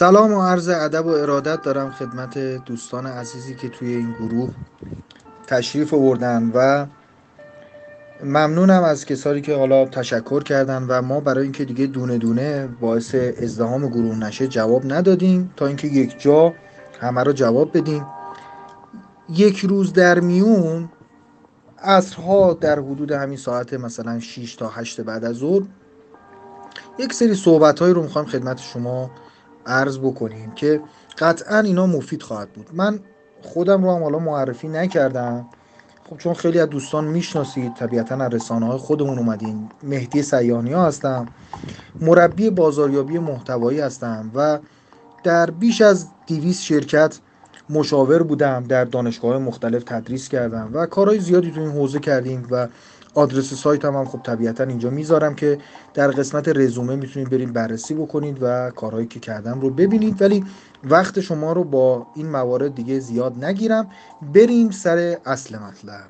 سلام و عرض ادب و ارادت دارم خدمت دوستان عزیزی که توی این گروه تشریف آوردن و ممنونم از کسانی که حالا تشکر کردن و ما برای اینکه دیگه دونه دونه باعث ازدهام گروه نشه جواب ندادیم تا اینکه یک جا همه رو جواب بدیم. یک روز در میون عصرها در حدود همین ساعت مثلا 6 تا 8 بعد از ظهر یک سری صحبت رو می‌خوام خدمت شما عرض بکنیم که قطعا اینا مفید خواهد بود. من خودم رو هم حالا معرفی نکردم. خب چون خیلی از دوستان می‌شناسید طبیعتا از رسانه های خودمون اومدین. مهدی سیانی ها هستم. مربی بازاریابی محتوایی هستم و در بیش از 200 شرکت مشاور بودم. در دانشگاه مختلف تدریس کردم و کارهای زیادی تو این حوزه کردیم و آدرس سایت هم, هم خب طبیعتا اینجا می‌ذارم که در قسمت رزومه می‌تونید برید بررسی بکنید و کارهایی که کردم رو ببینید. ولی وقت شما رو با این موارد دیگه زیاد نگیرم. بریم سر اصل مطلب.